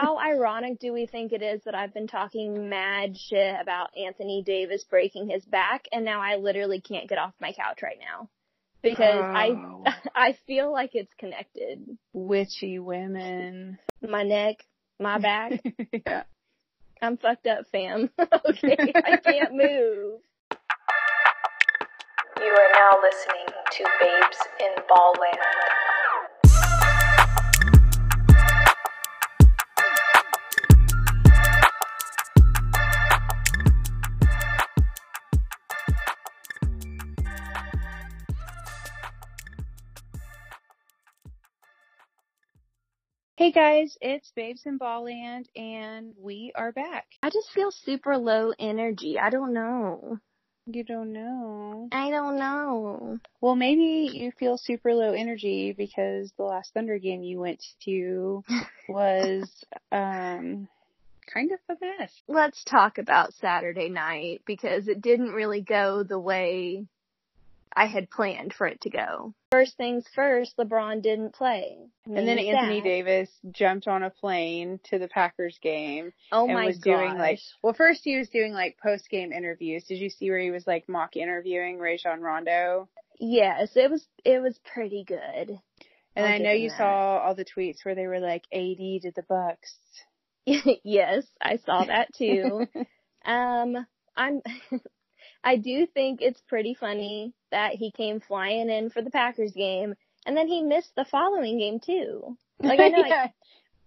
how ironic do we think it is that I've been talking mad shit about Anthony Davis breaking his back and now I literally can't get off my couch right now? Because Oh. I I feel like it's connected. Witchy women. My neck, my back. yeah. I'm fucked up, fam. okay, I can't move. You are now listening to Babes in Ballland. Hey guys, it's Babes in Ballland and we are back. I just feel super low energy. I don't know. You don't know. I don't know. Well, maybe you feel super low energy because the last Thunder game you went to was um kind of a mess. Let's talk about Saturday night because it didn't really go the way I had planned for it to go. First things first, LeBron didn't play. And then Made Anthony sad. Davis jumped on a plane to the Packers game oh and my was gosh. doing like well first he was doing like post game interviews. Did you see where he was like mock interviewing Rajon Rondo? yes, it was it was pretty good. And I'll I know you that. saw all the tweets where they were like AD to the Bucks. yes, I saw that too. um, I'm. I do think it's pretty funny that he came flying in for the Packers game and then he missed the following game too. Like I know, yeah.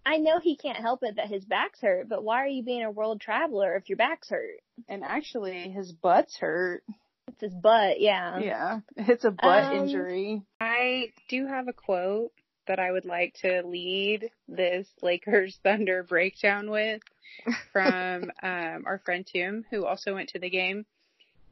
I know he can't help it that his back's hurt, but why are you being a world traveler if your back's hurt? And actually his butt's hurt. It's his butt, yeah. Yeah. It's a butt Um, injury. I do have a quote that I would like to lead this Lakers Thunder breakdown with from um, our friend Tim, who also went to the game.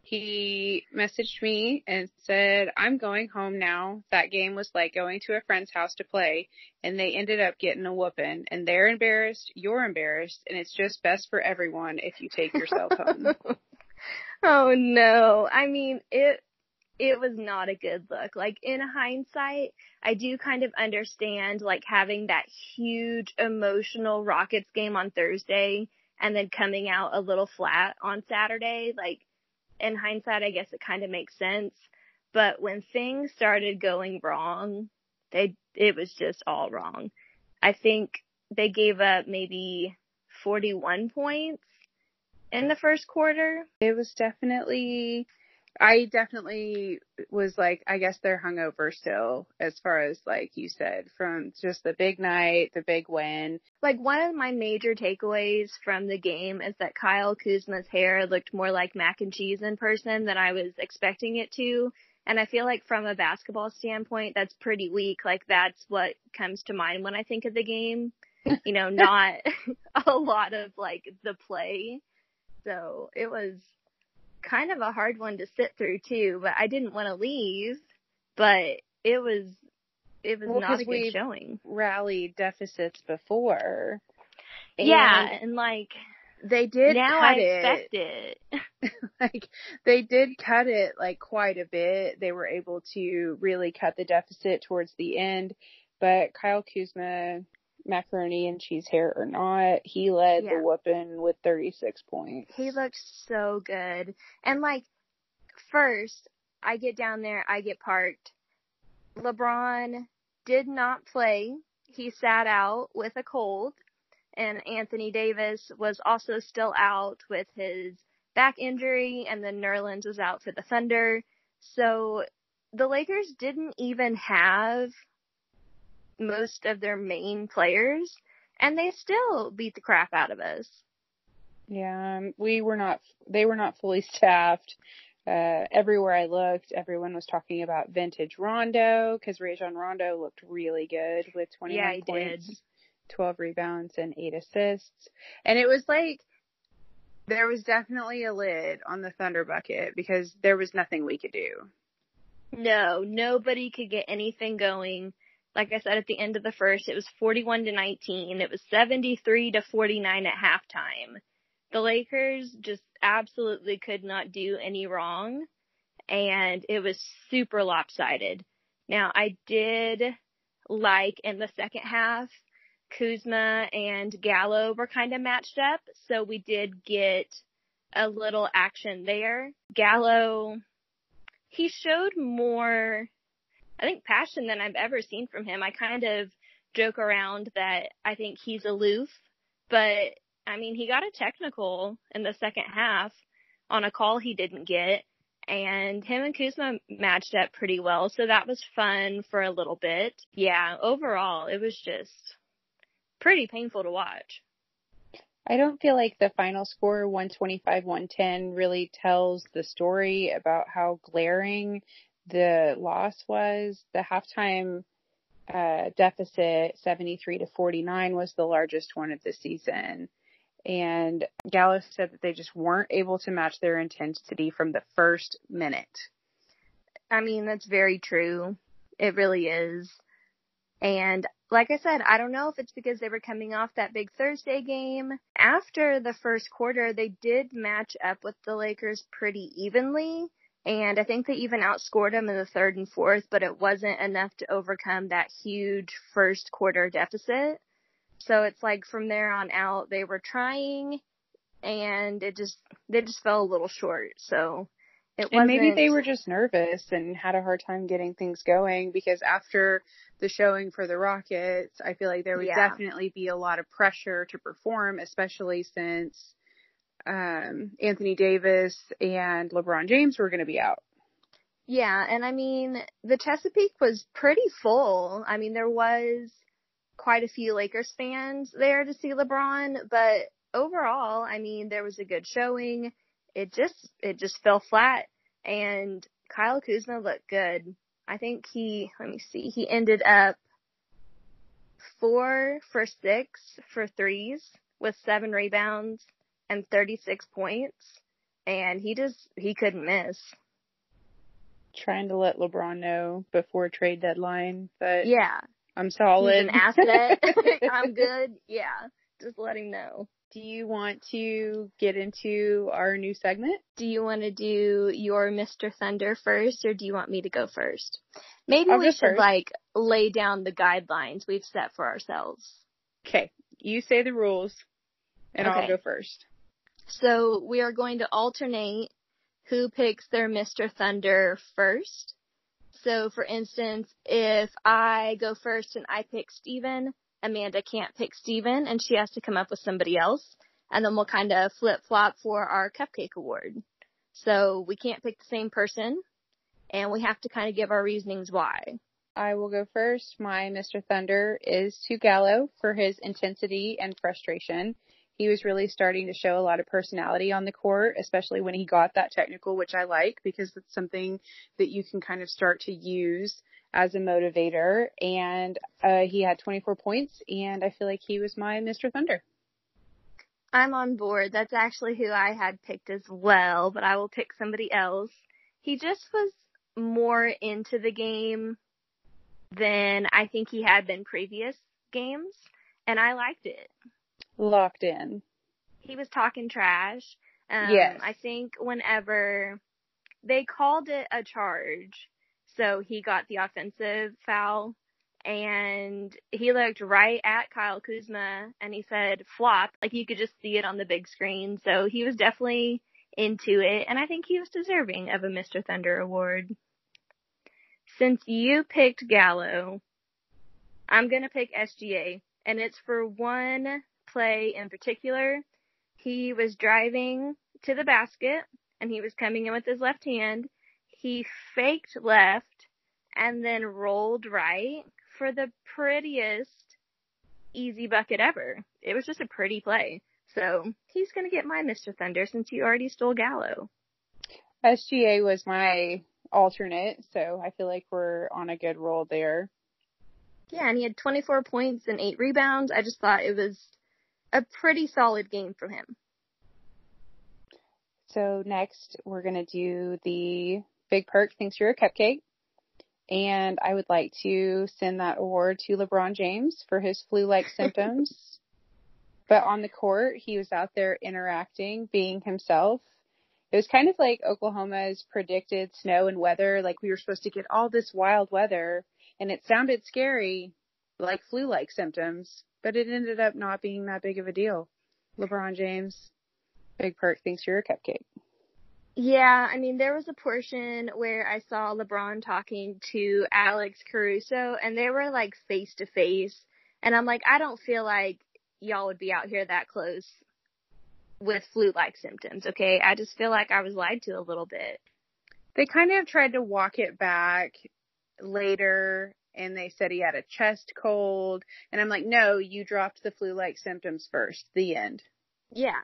He messaged me and said, I'm going home now. That game was like going to a friend's house to play, and they ended up getting a whooping. And they're embarrassed, you're embarrassed, and it's just best for everyone if you take yourself home. oh no. I mean, it it was not a good look. Like in hindsight, I do kind of understand like having that huge emotional Rockets game on Thursday and then coming out a little flat on Saturday. Like in hindsight, I guess it kind of makes sense. But when things started going wrong, they it was just all wrong. I think they gave up maybe 41 points in the first quarter. It was definitely, I definitely was like, I guess they're hungover still, as far as like you said, from just the big night, the big win. Like one of my major takeaways from the game is that Kyle Kuzma's hair looked more like mac and cheese in person than I was expecting it to. And I feel like from a basketball standpoint, that's pretty weak. Like that's what comes to mind when I think of the game. You know, not a lot of like the play. So it was kind of a hard one to sit through too, but I didn't want to leave, but it was, it was Well, not a good showing. Rally deficits before. Yeah. And And like, they did now cut I it. expect it. like they did cut it like quite a bit. They were able to really cut the deficit towards the end. But Kyle Kuzma, macaroni and cheese hair or not, he led Yeah. the whooping with 36 points. He looked so good. And like, first, I get down there, I get parked. LeBron did not play. He sat out with a cold. And Anthony Davis was also still out with his back injury, and then Nerlens was out for the Thunder. So the Lakers didn't even have most of their main players, and they still beat the crap out of us. Yeah, um, we were not, they were not fully staffed. Uh, everywhere I looked, everyone was talking about vintage Rondo because Rajon Rondo looked really good with 21 Yeah, points, did. 12 rebounds, and 8 assists. And it was like, there was definitely a lid on the Thunder bucket because there was nothing we could do. No, nobody could get anything going. Like I said at the end of the first, it was 41 to 19. It was 73 to 49 at halftime. The Lakers just absolutely could not do any wrong and it was super lopsided. Now I did like in the second half Kuzma and Gallo were kind of matched up, so we did get a little action there. Gallo, he showed more, I think, passion than I've ever seen from him. I kind of joke around that I think he's aloof, but I mean, he got a technical in the second half on a call he didn't get and him and Kuzma matched up pretty well. So that was fun for a little bit. Yeah, overall, it was just pretty painful to watch. I don't feel like the final score 125-110 really tells the story about how glaring the loss was. The halftime uh, deficit 73 to 49 was the largest one of the season. And Gallo said that they just weren't able to match their intensity from the first minute. I mean, that's very true. It really is. And like I said, I don't know if it's because they were coming off that big Thursday game. After the first quarter, they did match up with the Lakers pretty evenly. And I think they even outscored them in the third and fourth, but it wasn't enough to overcome that huge first quarter deficit. So it's like from there on out, they were trying and it just, they just fell a little short. So it was. and maybe they were just nervous and had a hard time getting things going because after the showing for the Rockets, I feel like there would yeah. definitely be a lot of pressure to perform, especially since um, Anthony Davis and LeBron James were going to be out. Yeah, and I mean, the Chesapeake was pretty full. I mean, there was quite a few Lakers fans there to see LeBron, but overall, I mean, there was a good showing. It just, it just fell flat and Kyle Kuzma looked good. I think he, let me see, he ended up four for six for threes with seven rebounds and 36 points. And he just, he couldn't miss. Trying to let LeBron know before trade deadline that yeah, I'm solid. He's an asset. I'm good. Yeah. Just let him know. Do you want to get into our new segment? Do you want to do your Mr. Thunder first or do you want me to go first? Maybe I'll we should first. like lay down the guidelines we've set for ourselves. Okay. You say the rules and okay. I'll go first. So we are going to alternate who picks their Mr. Thunder first. So for instance, if I go first and I pick Steven, Amanda can't pick Steven and she has to come up with somebody else. And then we'll kind of flip flop for our cupcake award. So we can't pick the same person and we have to kind of give our reasonings why. I will go first. My Mr. Thunder is to Gallo for his intensity and frustration. He was really starting to show a lot of personality on the court, especially when he got that technical, which I like because it's something that you can kind of start to use as a motivator. And uh, he had 24 points, and I feel like he was my Mr. Thunder. I'm on board. That's actually who I had picked as well, but I will pick somebody else. He just was more into the game than I think he had been previous games, and I liked it. Locked in. He was talking trash. Um, yes. I think whenever they called it a charge, so he got the offensive foul and he looked right at Kyle Kuzma and he said flop. Like you could just see it on the big screen. So he was definitely into it and I think he was deserving of a Mr. Thunder award. Since you picked Gallo, I'm going to pick SGA and it's for one play in particular. He was driving to the basket and he was coming in with his left hand he faked left and then rolled right for the prettiest easy bucket ever. It was just a pretty play. So he's going to get my Mr. Thunder since he already stole Gallo. SGA was my alternate, so I feel like we're on a good roll there. Yeah, and he had 24 points and 8 rebounds. I just thought it was a pretty solid game from him. So next we're going to do the Big Perk thinks you're a cupcake. And I would like to send that award to LeBron James for his flu-like symptoms. But on the court, he was out there interacting, being himself. It was kind of like Oklahoma's predicted snow and weather. Like we were supposed to get all this wild weather and it sounded scary, like flu-like symptoms. But it ended up not being that big of a deal. LeBron James, big perk, thanks for your cupcake. Yeah, I mean, there was a portion where I saw LeBron talking to Alex Caruso and they were like face to face. And I'm like, I don't feel like y'all would be out here that close with flu like symptoms, okay? I just feel like I was lied to a little bit. They kind of tried to walk it back later and they said he had a chest cold. And I'm like, no, you dropped the flu like symptoms first. The end. Yeah.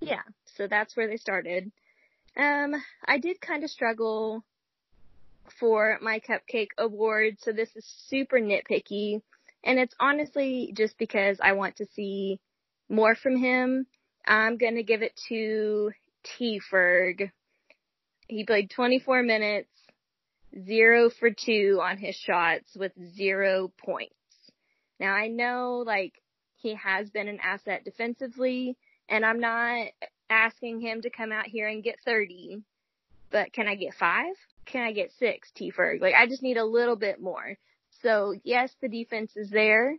Yeah. So that's where they started. Um, I did kind of struggle for my cupcake award. So this is super nitpicky. And it's honestly just because I want to see more from him. I'm going to give it to T Ferg. He played 24 minutes, zero for two on his shots with zero points. Now I know like he has been an asset defensively and I'm not asking him to come out here and get 30, but can I get five? Can I get six, T Ferg? Like I just need a little bit more. So yes, the defense is there,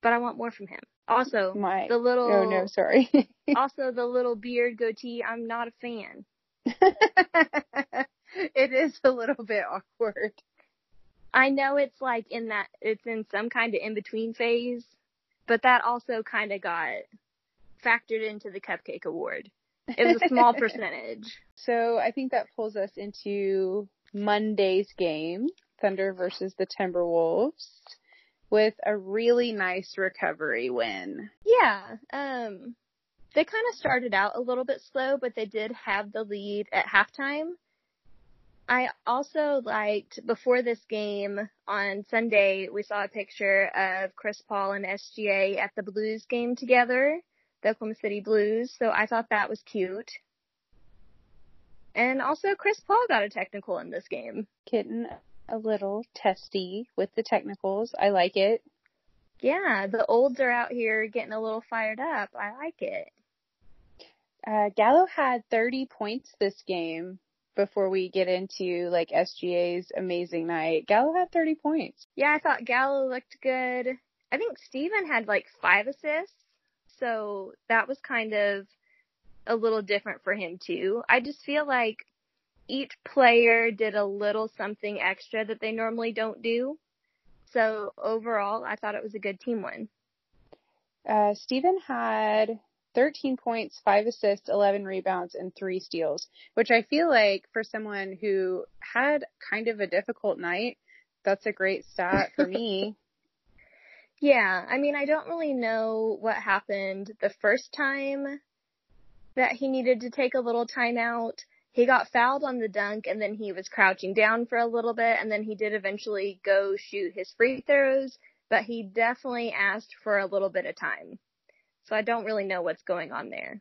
but I want more from him. Also, My, the little oh no, sorry. also the little beard goatee, I'm not a fan. it is a little bit awkward. I know it's like in that it's in some kind of in between phase, but that also kind of got factored into the cupcake award. It was a small percentage. So I think that pulls us into Monday's game, Thunder versus the Timberwolves, with a really nice recovery win. Yeah, um, they kind of started out a little bit slow, but they did have the lead at halftime. I also liked before this game on Sunday, we saw a picture of Chris Paul and SGA at the Blues game together, the Oklahoma City Blues. So I thought that was cute. And also Chris Paul got a technical in this game. Getting a little testy with the technicals. I like it. Yeah, the olds are out here getting a little fired up. I like it. Uh, Gallo had 30 points this game before we get into like SGA's amazing night. Gallo had 30 points. Yeah, I thought Gallo looked good. I think Steven had like five assists. So that was kind of a little different for him too. I just feel like each player did a little something extra that they normally don't do. So overall, I thought it was a good team win. Uh, Steven had 13 points, 5 assists, 11 rebounds, and 3 steals, which I feel like for someone who had kind of a difficult night, that's a great stat for me. yeah, I mean, I don't really know what happened the first time that he needed to take a little time out. He got fouled on the dunk and then he was crouching down for a little bit and then he did eventually go shoot his free throws, but he definitely asked for a little bit of time. So I don't really know what's going on there.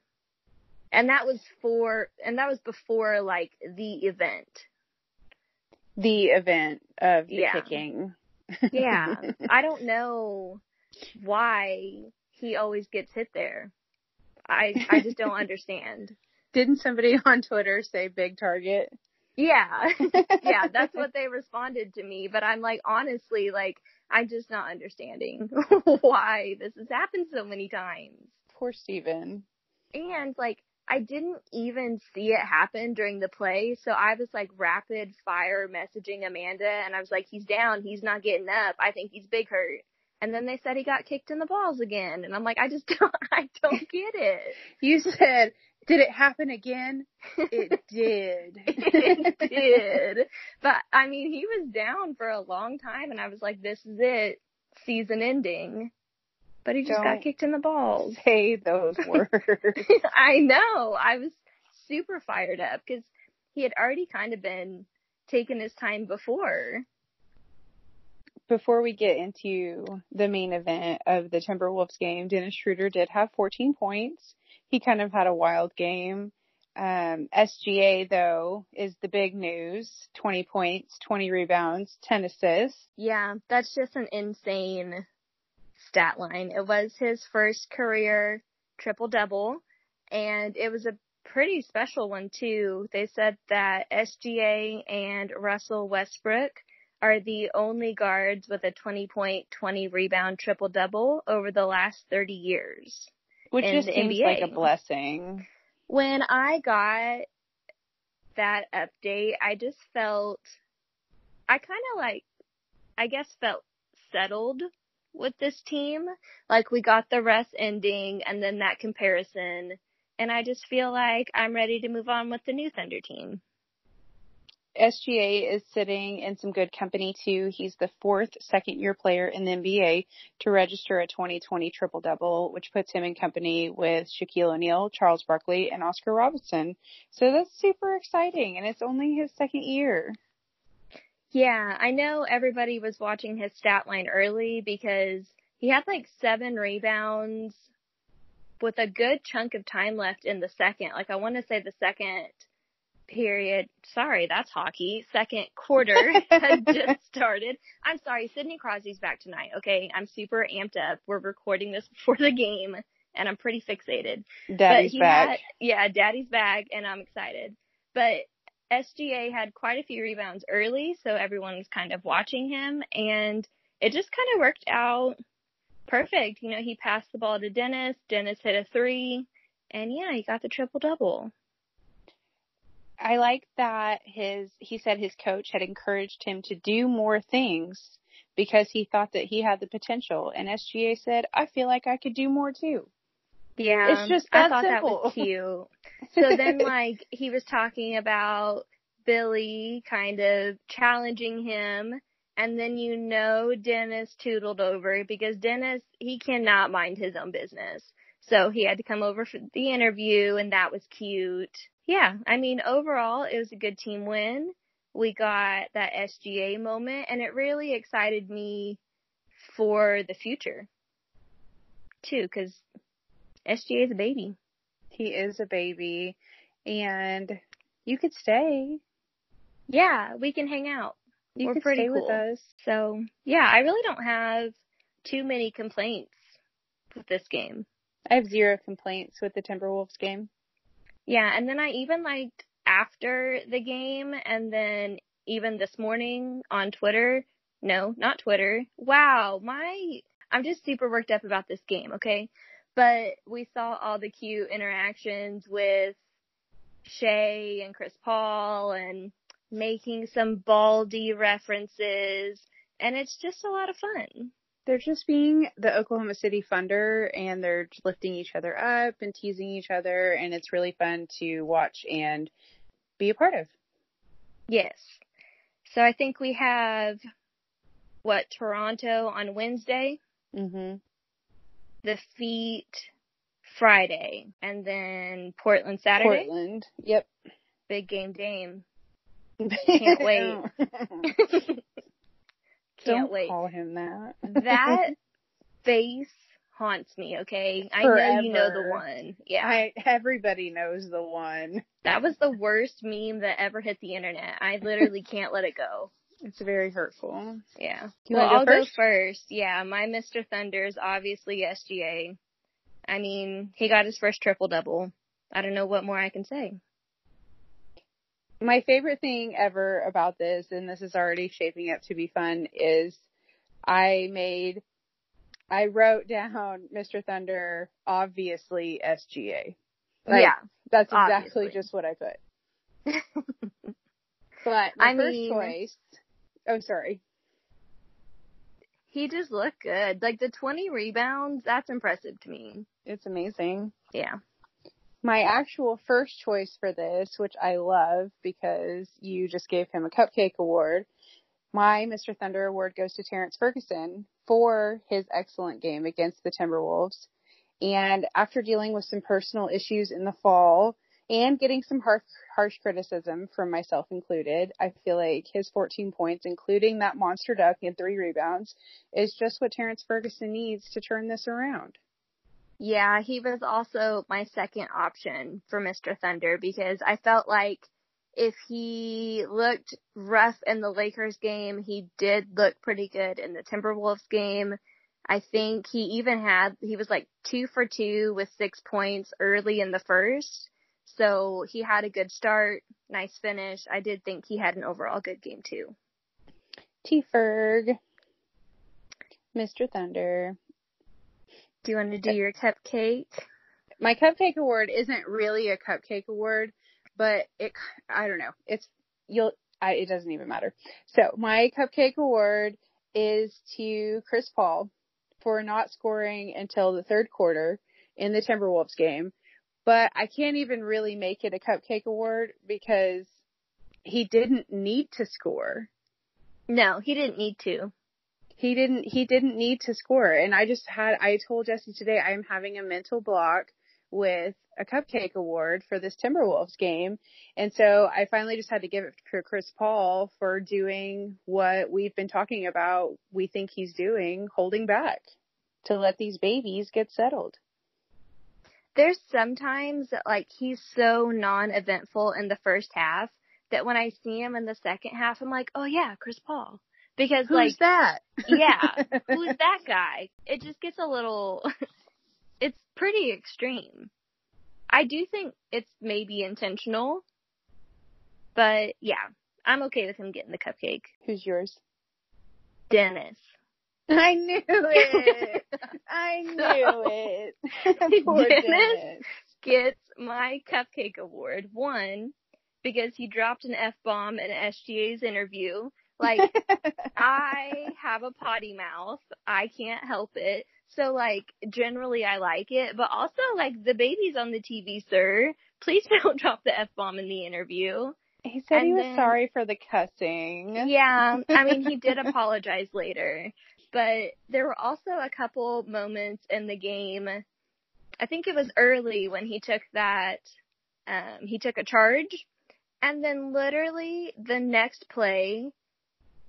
And that was for, and that was before like the event. The event of the Yeah. kicking. Yeah. I don't know why he always gets hit there. I, I just don't understand. Didn't somebody on Twitter say big target? Yeah. yeah, that's what they responded to me, but I'm like, honestly, like, I'm just not understanding why this has happened so many times. Poor Steven. And like, I didn't even see it happen during the play, so I was like rapid fire messaging Amanda and I was like, he's down, he's not getting up, I think he's big hurt. And then they said he got kicked in the balls again, and I'm like, I just don't, I don't get it. You said, did it happen again? It did. it did. But I mean, he was down for a long time and I was like, this is it. Season ending. But he just Don't- got kicked in the balls. Say those words. I know. I was super fired up because he had already kind of been taking his time before. Before we get into the main event of the Timberwolves game, Dennis Schroeder did have 14 points. He kind of had a wild game. Um, SGA though is the big news. 20 points, 20 rebounds, 10 assists. Yeah, that's just an insane stat line. It was his first career triple double and it was a pretty special one too. They said that SGA and Russell Westbrook are the only guards with a 20 point, 20 rebound triple double over the last 30 years. Which just seems NBA. like a blessing. When I got that update, I just felt, I kind of like, I guess felt settled with this team. Like we got the rest ending and then that comparison. And I just feel like I'm ready to move on with the new Thunder team. SGA is sitting in some good company too. He's the fourth second year player in the NBA to register a 2020 triple double, which puts him in company with Shaquille O'Neal, Charles Barkley, and Oscar Robertson. So that's super exciting and it's only his second year. Yeah, I know everybody was watching his stat line early because he had like seven rebounds with a good chunk of time left in the second. Like I want to say the second period. Sorry, that's hockey. Second quarter had just started. I'm sorry, Sidney Crosby's back tonight. Okay, I'm super amped up. We're recording this before the game, and I'm pretty fixated. Daddy's but he back. Had, yeah, Daddy's back, and I'm excited. But SGA had quite a few rebounds early, so everyone was kind of watching him, and it just kind of worked out perfect. You know, he passed the ball to Dennis. Dennis hit a three, and yeah, he got the triple double. I like that his he said his coach had encouraged him to do more things because he thought that he had the potential and SGA said, "I feel like I could do more too." Yeah, It's just I that thought that simple. was cute. So then, like, he was talking about Billy kind of challenging him, and then you know Dennis tootled over because Dennis he cannot mind his own business. So he had to come over for the interview, and that was cute. Yeah, I mean, overall, it was a good team win. We got that SGA moment, and it really excited me for the future, too, because SGA is a baby. He is a baby and you could stay. Yeah, we can hang out. You We're pretty stay cool. with us. So, yeah, I really don't have too many complaints with this game. I have zero complaints with the Timberwolves game. Yeah, and then I even liked after the game and then even this morning on Twitter. No, not Twitter. Wow, my I'm just super worked up about this game, okay? But we saw all the cute interactions with Shai and Chris Paul and making some baldy references and it's just a lot of fun. They're just being the Oklahoma City Thunder and they're just lifting each other up and teasing each other and it's really fun to watch and be a part of. Yes. So I think we have what Toronto on Wednesday, Mhm. the Feet Friday, and then Portland Saturday. Portland. Yep. Big game Dame. Can't wait. Can't Don't wait. call him that. That face haunts me, okay? I know you know the one. Yeah. I everybody knows the one. that was the worst meme that ever hit the internet. I literally can't let it go. It's very hurtful. Yeah. You well, go I'll first? go first. Yeah, my Mr. Thunder is obviously SGA. I mean, he got his first triple double. I don't know what more I can say. My favorite thing ever about this, and this is already shaping up to be fun, is I made, I wrote down Mr. Thunder, obviously SGA. Like, yeah. That's exactly obviously. just what I put. But my I first mean- choice, oh sorry, He just looked good. Like the 20 rebounds, that's impressive to me. it's amazing. Yeah. My actual first choice for this, which I love because you just gave him a cupcake award, my Mr. Thunder award goes to Terrence Ferguson for his excellent game against the Timberwolves. And after dealing with some personal issues in the fall and getting some harsh, harsh criticism from myself included, I feel like his 14 points, including that monster duck and three rebounds, is just what Terrence Ferguson needs to turn this around. Yeah, he was also my second option for Mr. Thunder because I felt like if he looked rough in the Lakers game, he did look pretty good in the Timberwolves game. I think he even had, he was like two for two with six points early in the first. So he had a good start, nice finish. I did think he had an overall good game too. T Ferg, Mr. Thunder. Do you want to do eh, your cupcake? My cupcake award isn't really a cupcake award, but it, I don't know. It's, you'll, I, it doesn't even matter. So my cupcake award is to Chris Paul for not scoring until the third quarter in the Timberwolves game. But I can't even really make it a cupcake award because he didn't need to score. No, he didn't need to. He didn't, he didn't need to score. And I just had, I told Jesse today I am having a mental block with a cupcake award for this Timberwolves game. And so I finally just had to give it to Chris Paul for doing what we've been talking about. We think he's doing, holding back to let these babies get settled. There's sometimes like he's so non-eventful in the first half that when I see him in the second half, I'm like, oh yeah, Chris Paul. Because Who's like, that? yeah, who's that guy? It just gets a little, it's pretty extreme. I do think it's maybe intentional, but yeah, I'm okay with him getting the cupcake. Who's yours? Dennis. I knew it. I knew it. Poor Dennis? Dennis. Gets my cupcake award. One, because he dropped an F-bomb in SGA's interview. Like, I have a potty mouth. I can't help it. So like, generally I like it, but also like the baby's on the TV, sir. Please don't drop the F-bomb in the interview. He said he was then- sorry for the cussing. Yeah, I mean, he did apologize later, but there were also a couple moments in the game. I think it was early when he took that, um, he took a charge and then literally the next play,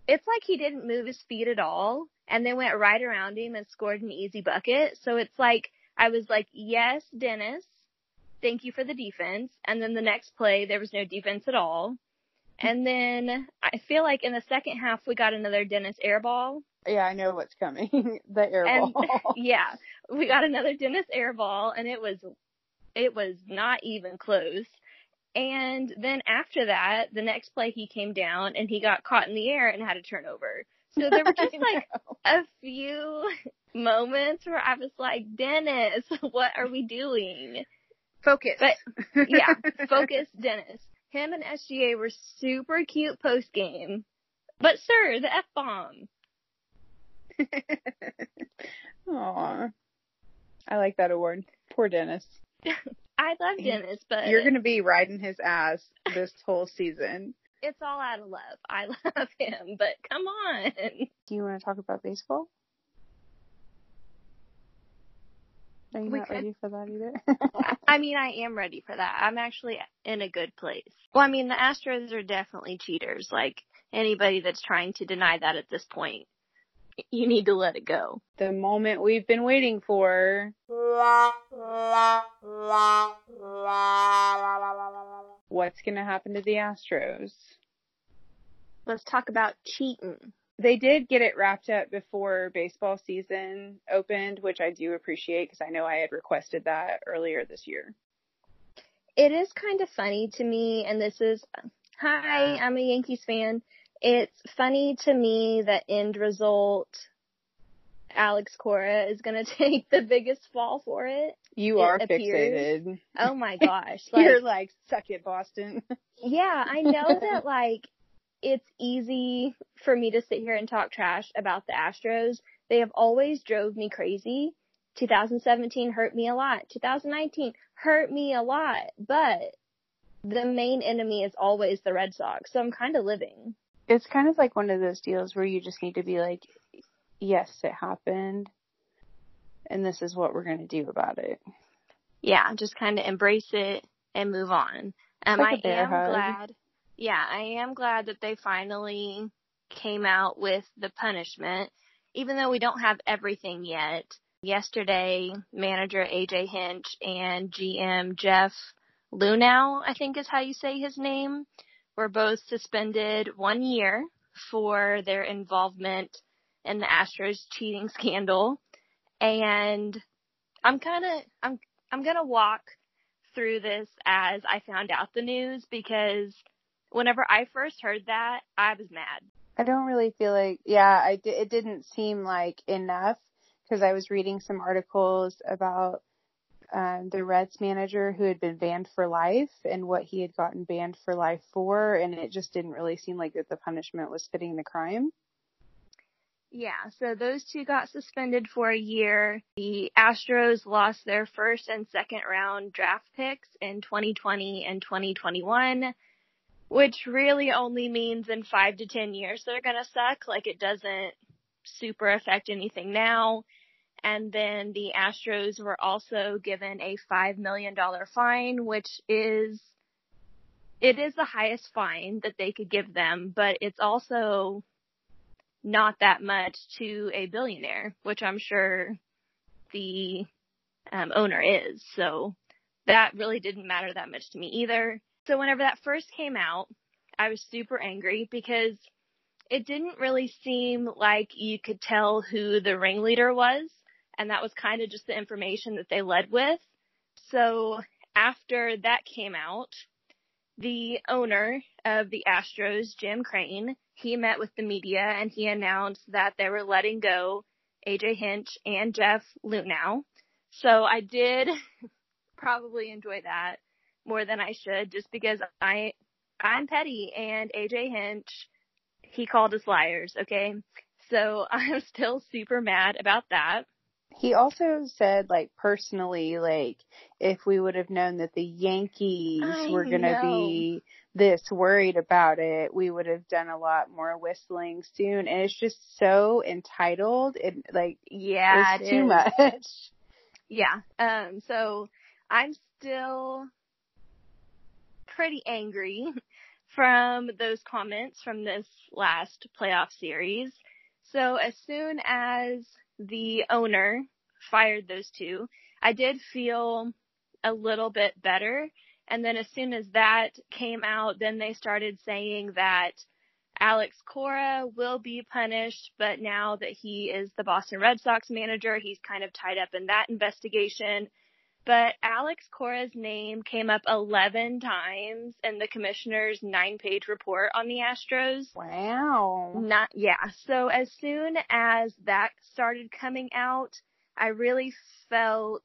it's like he didn't move his feet at all and then went right around him and scored an easy bucket. So it's like, I was like, yes, Dennis, thank you for the defense. And then the next play, there was no defense at all. And then I feel like in the second half we got another Dennis airball. Yeah, I know what's coming. the air And ball. yeah, we got another Dennis airball and it was it was not even close. And then after that, the next play he came down and he got caught in the air and had a turnover. So there were just like a few moments where I was like, Dennis, what are we doing? focus. But yeah, focus Dennis. Him and SGA were super cute post game. But sir, the F bomb. Aw. I like that award. Poor Dennis. I love Dennis, but You're gonna be riding his ass this whole season. it's all out of love. I love him, but come on. Do you want to talk about baseball? Are you We not could. ready for that either? I mean, I am ready for that. I'm actually in a good place. Well, I mean, the Astros are definitely cheaters. Like anybody that's trying to deny that at this point, you need to let it go. the moment we've been waiting for. What's gonna happen to the Astros? Let's talk about cheating. They did get it wrapped up before baseball season opened, which I do appreciate because I know I had requested that earlier this year. It is kind of funny to me, and this is, hi, I'm a Yankees fan. It's funny to me that end result, Alex Cora is going to take the biggest fall for it. You It are appears- fixated. Oh my gosh. You're Like, like, suck it, Boston. yeah, I know that like, it's easy for me to sit here and talk trash about the Astros. They have always drove me crazy. 2017 hurt me a lot. 2019 hurt me a lot, but the main enemy is always the Red Sox. So I'm kind of living. It's kind of like one of those deals where you just need to be like, yes, it happened. And this is what we're going to do about it. Yeah, just kind of embrace it and move on. Um, like I am hug. glad. Yeah, I am glad that they finally came out with the punishment, even though we don't have everything yet. Yesterday, manager AJ Hinch and GM Jeff Luhnow, I think is how you say his name, were both suspended one year for their involvement in the Astros cheating scandal. And I'm kind of, I'm, I'm gonna walk through this as I found out the news because whenever I first heard that, I was mad. I don't really feel like, yeah, I it didn't seem like enough because I was reading some articles about um, the Reds manager who had been banned for life and what he had gotten banned for life for, and it just didn't really seem like that the punishment was fitting the crime. Yeah, so those two got suspended for a year. The Astros lost their first and second round draft picks in 2020 and 2021, which really only means in five to 10 years they're gonna suck. Like it doesn't super affect anything now. And then the Astros were also given a $5 million fine, which is, it is the highest fine that they could give them, but it's also not that much to a billionaire, which I'm sure the um, owner is. So that really didn't matter that much to me either. So whenever that first came out, I was super angry because it didn't really seem like you could tell who the ringleader was and that was kind of just the information that they led with. So after that came out, the owner of the Astros, Jim Crane, he met with the media and he announced that they were letting go AJ Hinch and Jeff Luhnow. So I did probably enjoy that more than I should just because I, I'm petty and AJ Hinch, he called us liars, okay? So I'm still super mad about that. He also said, like, personally, like, if we would have known that the Yankees I were going to be this worried about it, we would have done a lot more whistling soon. And it's just so entitled. It, like, Yeah, it's it too is. much. Yeah. Um, so I'm still pretty angry from those comments from this last playoff series. So as soon as the owner fired those two, I did feel a little bit better. And then as soon as that came out, then they started saying that Alex Cora will be punished, but now that he is the Boston Red Sox manager, he's kind of tied up in that investigation. But Alex Cora's name came up 11 times in the commissioner's nine page report on the Astros. Wow. Not, yeah. So as soon as that started coming out, I really felt,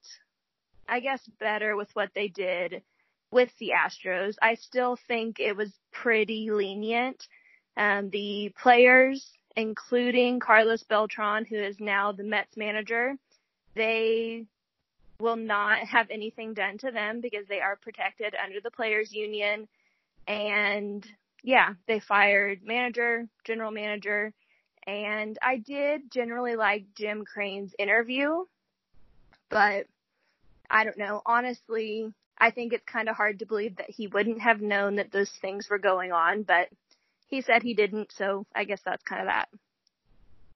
I guess, better with what they did with the Astros. I still think it was pretty lenient. Um, the players, including Carlos Beltran, who is now the Mets manager, they will not have anything done to them because they are protected under the players union. And yeah, they fired manager, general manager, and I did generally like Jim Crane's interview, but I don't know. Honestly, I think it's kind of hard to believe that he wouldn't have known that those things were going on, but he said he didn't, so I guess that's kind of that.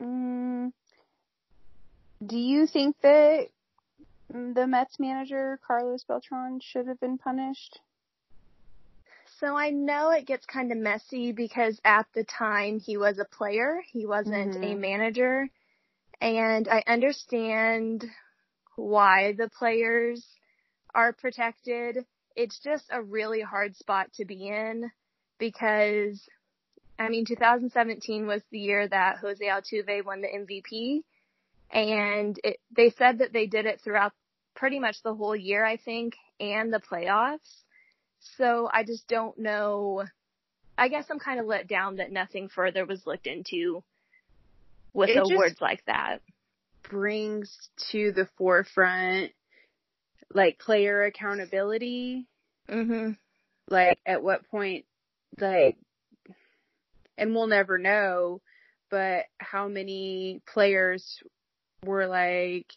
Mm, do you think that the Mets manager, Carlos Beltran, should have been punished? So I know it gets kind of messy because at the time he was a player, he wasn't a Mhm. manager, and I understand why the players are protected. It's just a really hard spot to be in because I mean 2017 was the year that Jose Altuve won the MVP and it, they said that they did it throughout pretty much the whole year I think and the playoffs. So I just don't know. I guess I'm kind of let down that nothing further was looked into with It awards like that. Brings to the forefront like player accountability. Mhm. Like at what point, like, and we'll never know, but how many players were like,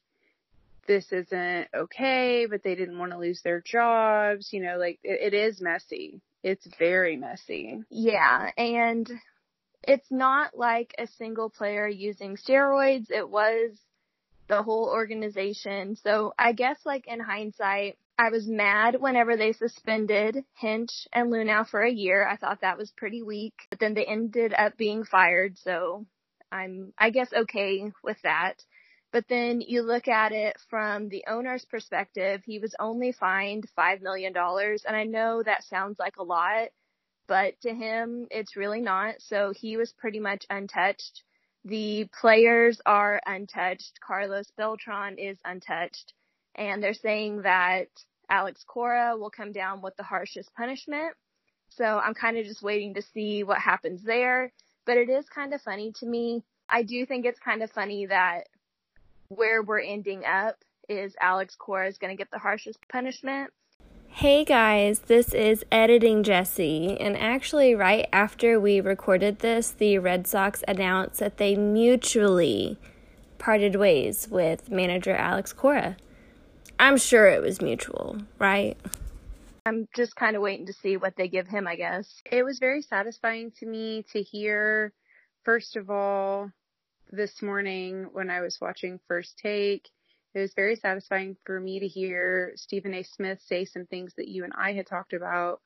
this isn't okay, but they didn't want to lose their jobs. You know, like it, it is messy. It's very messy. Yeah, and it's not like a single player using steroids. It was the whole organization. So I guess like in hindsight, I was mad whenever they suspended Hinch and Luhnow for a year. I thought that was pretty weak, but then they ended up being fired. So I'm, I guess okay with that. But then you look at it from the owner's perspective, he was only fined $5 million. And I know that sounds like a lot, but to him, it's really not. So he was pretty much untouched. The players are untouched. Carlos Beltran is untouched. And they're saying that Alex Cora will come down with the harshest punishment. So I'm kind of just waiting to see what happens there. But it is kind of funny to me. I do think it's kind of funny that where we're ending up is Alex Cora is going to get the harshest punishment. Hey guys, this is Editing Jesse, and actually, right after we recorded this, the Red Sox announced that they mutually parted ways with manager Alex Cora. I'm sure it was mutual, right? I'm just kind of waiting to see what they give him, I guess. It was very satisfying to me to hear, first of all, this morning when I was watching First Take it was very satisfying for me to hear Stephen A. Smith say some things that you and I had talked about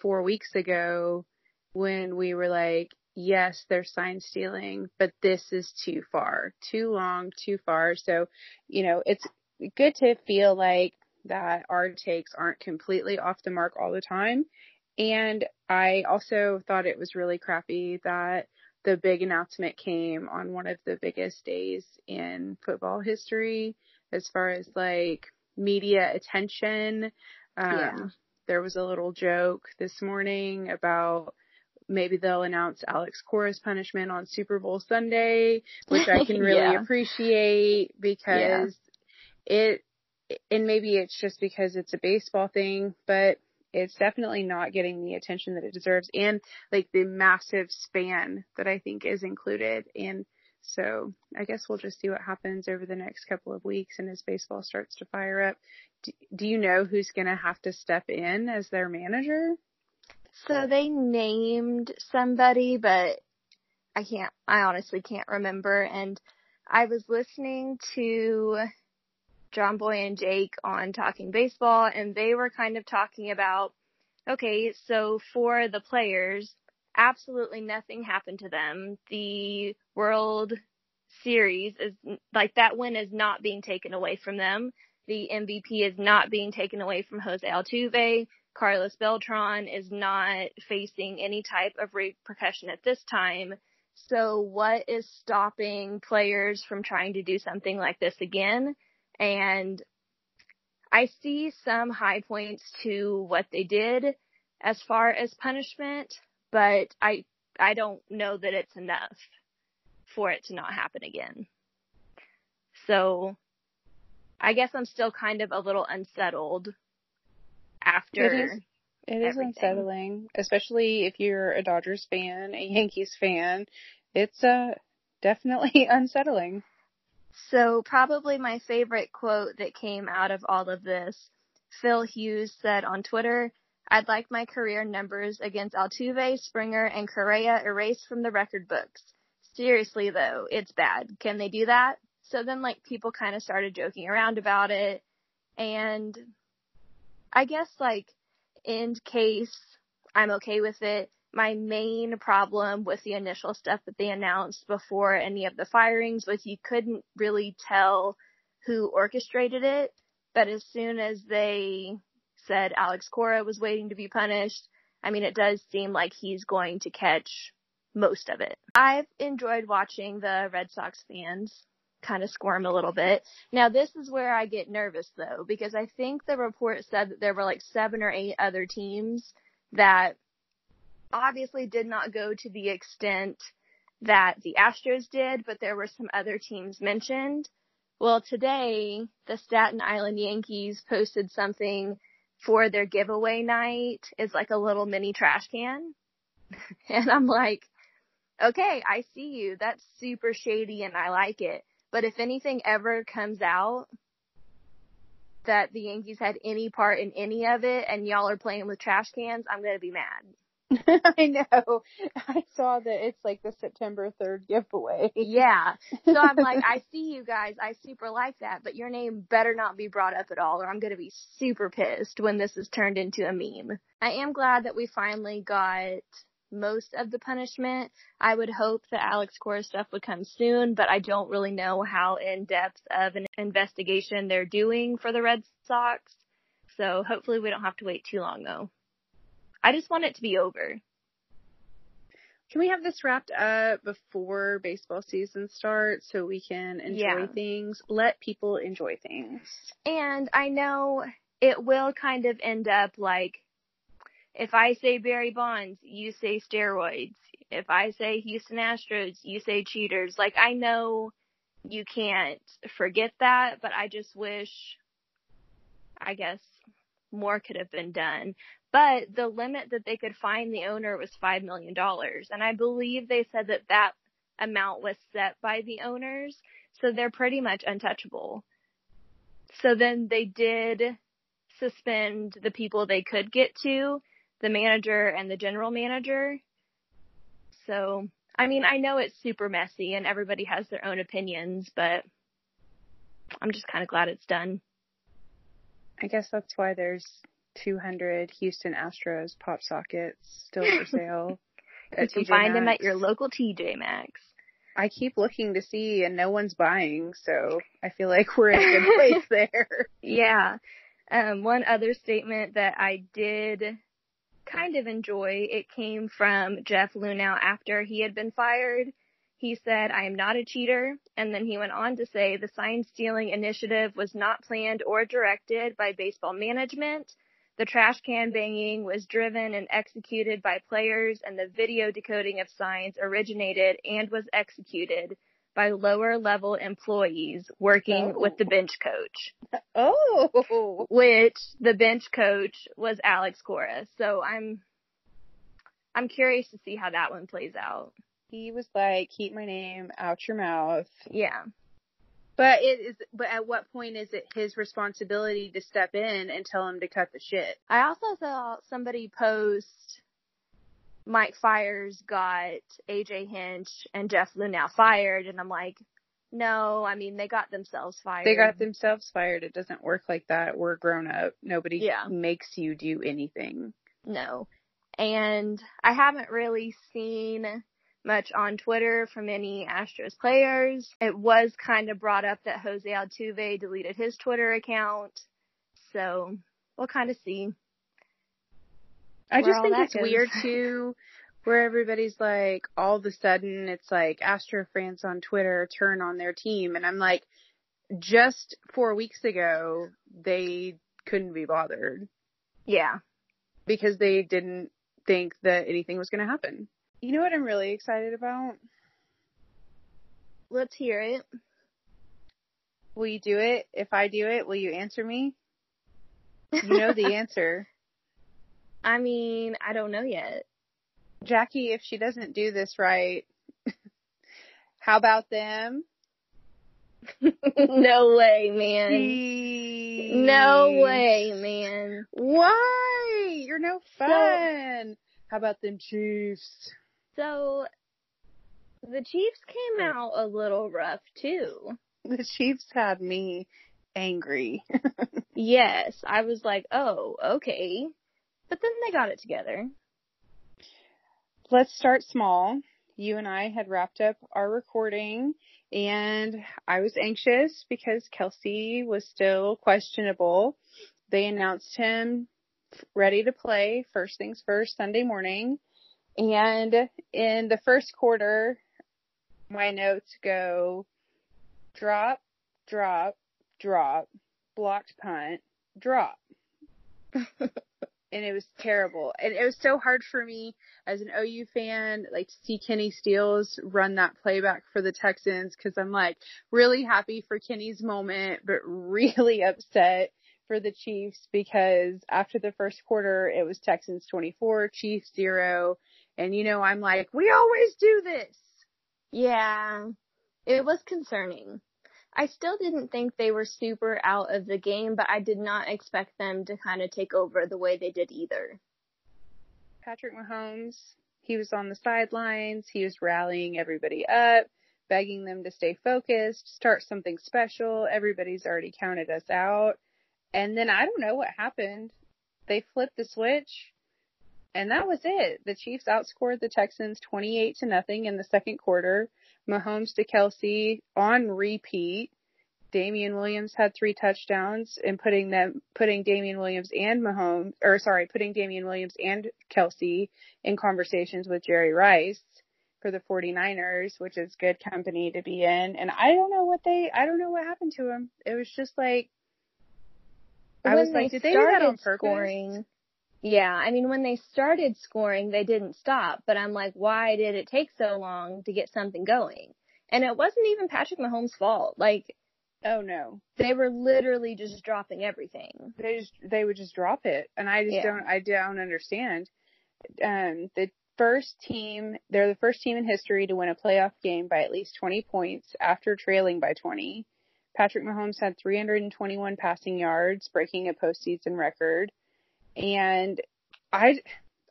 four weeks ago when we were like, yes, they're sign stealing, but this is too far, too long, too far. So, you know, it's good to feel like that our takes aren't completely off the mark all the time. And I also thought it was really crappy that the big announcement came on one of the biggest days in football history as far as like media attention. Um, yeah. There was a little joke this morning about maybe they'll announce Alex Cora's punishment on Super Bowl Sunday, which I can really yeah. appreciate because yeah. it, and maybe it's just because it's a baseball thing, but it's definitely not getting the attention that it deserves and like the massive span that I think is included And so I guess we'll just see what happens over the next couple of weeks and as baseball starts to fire up. Do, do you know who's going to have to step in as their manager? So they named somebody, but I can't, I honestly can't remember. And I was listening to Jomboy and Jake on Talking Baseball and they were kind of talking about, okay, so for the players, absolutely nothing happened to them. The World Series is like that win is not being taken away from them. The MVP is not being taken away from Jose Altuve. Carlos Beltran is not facing any type of repercussion at this time. So what is stopping players from trying to do something like this again? And I see some high points to what they did as far as punishment, but I I don't know that it's enough for it to not happen again. So I guess I'm still kind of a little unsettled after. It is, it is unsettling, especially if you're a Dodgers fan, a Yankees fan. It's uh, definitely unsettling. So probably my favorite quote that came out of all of this, Phil Hughes said on Twitter, I'd like my career numbers against Altuve, Springer, and Correa erased from the record books. Seriously though, it's bad. Can they do that? So then like people kind of started joking around about it. And I guess like in case I'm okay with it, my main problem with the initial stuff that they announced before any of the firings was you couldn't really tell who orchestrated it. But as soon as they said Alex Cora was waiting to be punished. I mean, it does seem like he's going to catch most of it. I've enjoyed watching the Red Sox fans kind of squirm a little bit. Now this is where I get nervous though, because I think the report said that there were like seven or eight other teams that obviously did not go to the extent that the Astros did, but there were some other teams mentioned. Well, today the Staten Island Yankees posted something for their giveaway night It's like a little mini trash can. and I'm like, okay, I see you. That's super shady and I like it. But if anything ever comes out that the Yankees had any part in any of it and y'all are playing with trash cans, I'm going to be mad. I know. I saw that it's like the September 3rd giveaway. Yeah. So I'm like, I see you guys. I super like that, but your name better not be brought up at all or I'm going to be super pissed when this is turned into a meme. I am glad that we finally got most of the punishment. I would hope that Alex Cora stuff would come soon, but I don't really know how in depth of an investigation they're doing for the Red Sox. So hopefully we don't have to wait too long though. I just want it to be over. Can we have this wrapped up before baseball season starts so we can enjoy Yeah. things? Let people enjoy things. And I know it will kind of end up like if I say Barry Bonds, you say steroids. If I say Houston Astros, you say cheaters. Like I know you can't forget that, but I just wish I guess more could have been done. But the limit that they could fine the owner was $5 million. And I believe they said that that amount was set by the owners. So they're pretty much untouchable. So then they did suspend the people they could get to, the manager and the general manager. So, I mean, I know it's super messy and everybody has their own opinions, but I'm just kind of glad it's done. I guess that's why there's 200 Houston Astros pop sockets still for sale. You can TJ find them at your local TJ Maxx. I keep looking to see and no one's buying, so I feel like we're in a good place there. Yeah. Um, one other statement that I did kind of enjoy, it came from Jeff Luhnow after he had been fired. He said, I am not a cheater. And then he went on to say the sign stealing initiative was not planned or directed by baseball management. The trash can banging was driven and executed by players and the video decoding of signs originated and was executed by lower level employees working Oh. with the bench coach Oh, which the bench coach was Alex Cora. So I'm I'm curious to see how that one plays out. he was like, keep my name out your mouth. Yeah. But it is, but at what point is it his responsibility to step in and tell him to cut the shit? I also saw somebody post Mike Fiers got AJ Hinch and Jeff Luhnow fired and I'm like, no, I mean they got themselves fired. They got themselves fired. It doesn't work like that. We're grown up. Nobody Yeah. makes you do anything. No. And I haven't really seen much on Twitter from any Astros players. It was kind of brought up that Jose Altuve deleted his Twitter account. So we'll kind of see. I just think it's goes. weird too, where everybody's like, all of a sudden it's like Astro fans on Twitter turn on their team, and I'm like, just four weeks ago they couldn't be bothered Yeah. because they didn't think that anything was going to happen. You know what I'm really excited about? Let's hear it. Will you do it? If I do it, will you answer me? You know the answer. I mean, I don't know yet. Jackie, if she doesn't do this right, how about them? no way, man. No way, man. Why? You're no fun. How about them Chiefs? So the Chiefs came out a little rough too. The Chiefs had me angry. Yes, I was like, oh, okay. But then they got it together. Let's start small. You and I had wrapped up our recording and I was anxious because Kelce was still questionable. They announced him ready to play first things first Sunday morning. And in the first quarter, my notes go drop, drop, drop, blocked punt, drop. and it was terrible. And it was so hard for me as an OU fan, like to see Kenny Steele run that playback for the Texans because I'm like really happy for Kenny's moment, but really upset for the Chiefs because after the first quarter, it was Texans 24, Chiefs zero. And you know, I'm like, we always do this. Yeah, it was concerning. I still didn't think they were super out of the game, but I did not expect them to kind of take over the way they did either. Patrick Mahomes, he was on the sidelines. He was rallying everybody up, begging them to stay focused, start something special. Everybody's already counted us out. And then I don't know what happened. They flipped the switch and that was it. The Chiefs outscored the Texans 28 to nothing in the second quarter. Mahomes to Kelce on repeat. Damien Williams had three touchdowns and putting them, putting Damien Williams and Mahomes, or sorry, putting Damien Williams and Kelce in conversations with Jerry Rice. for the 49ers, which is good company to be in. And I don't know what they, I don't know what happened to him. It was just like, I when was like, did they do that on purpose? scoring, yeah, I mean, when they started scoring, they didn't stop. But I'm like, why did it take so long to get something going? And it wasn't even Patrick Mahomes' fault. Like, Oh no. they were literally just dropping everything. They just, they would just drop it. And I just Yeah. don't, I don't understand. Um, the first team, they're the first team in history to win a playoff game by at least 20 points after trailing by 20. Patrick Mahomes had 321 passing yards, breaking a postseason record. And I,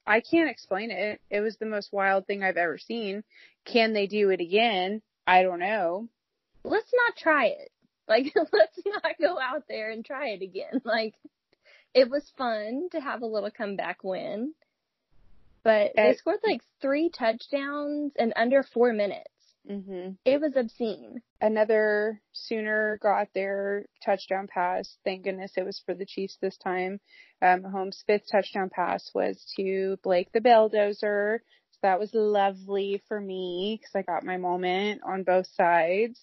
I can't explain it. It was the most wild thing I've ever seen. Can they do it again? I don't know. Let's not try it. Like, let's not go out there and try it again. Like, it was fun to have a little comeback win. But they scored like three touchdowns in under four minutes. Hmm It was obscene. another Sooner got their touchdown pass. Thank goodness it was for the Chiefs this time. Um, Mahomes' fifth touchdown pass was to Blake the Belldozer. So that was lovely for me because I got my moment on both sides.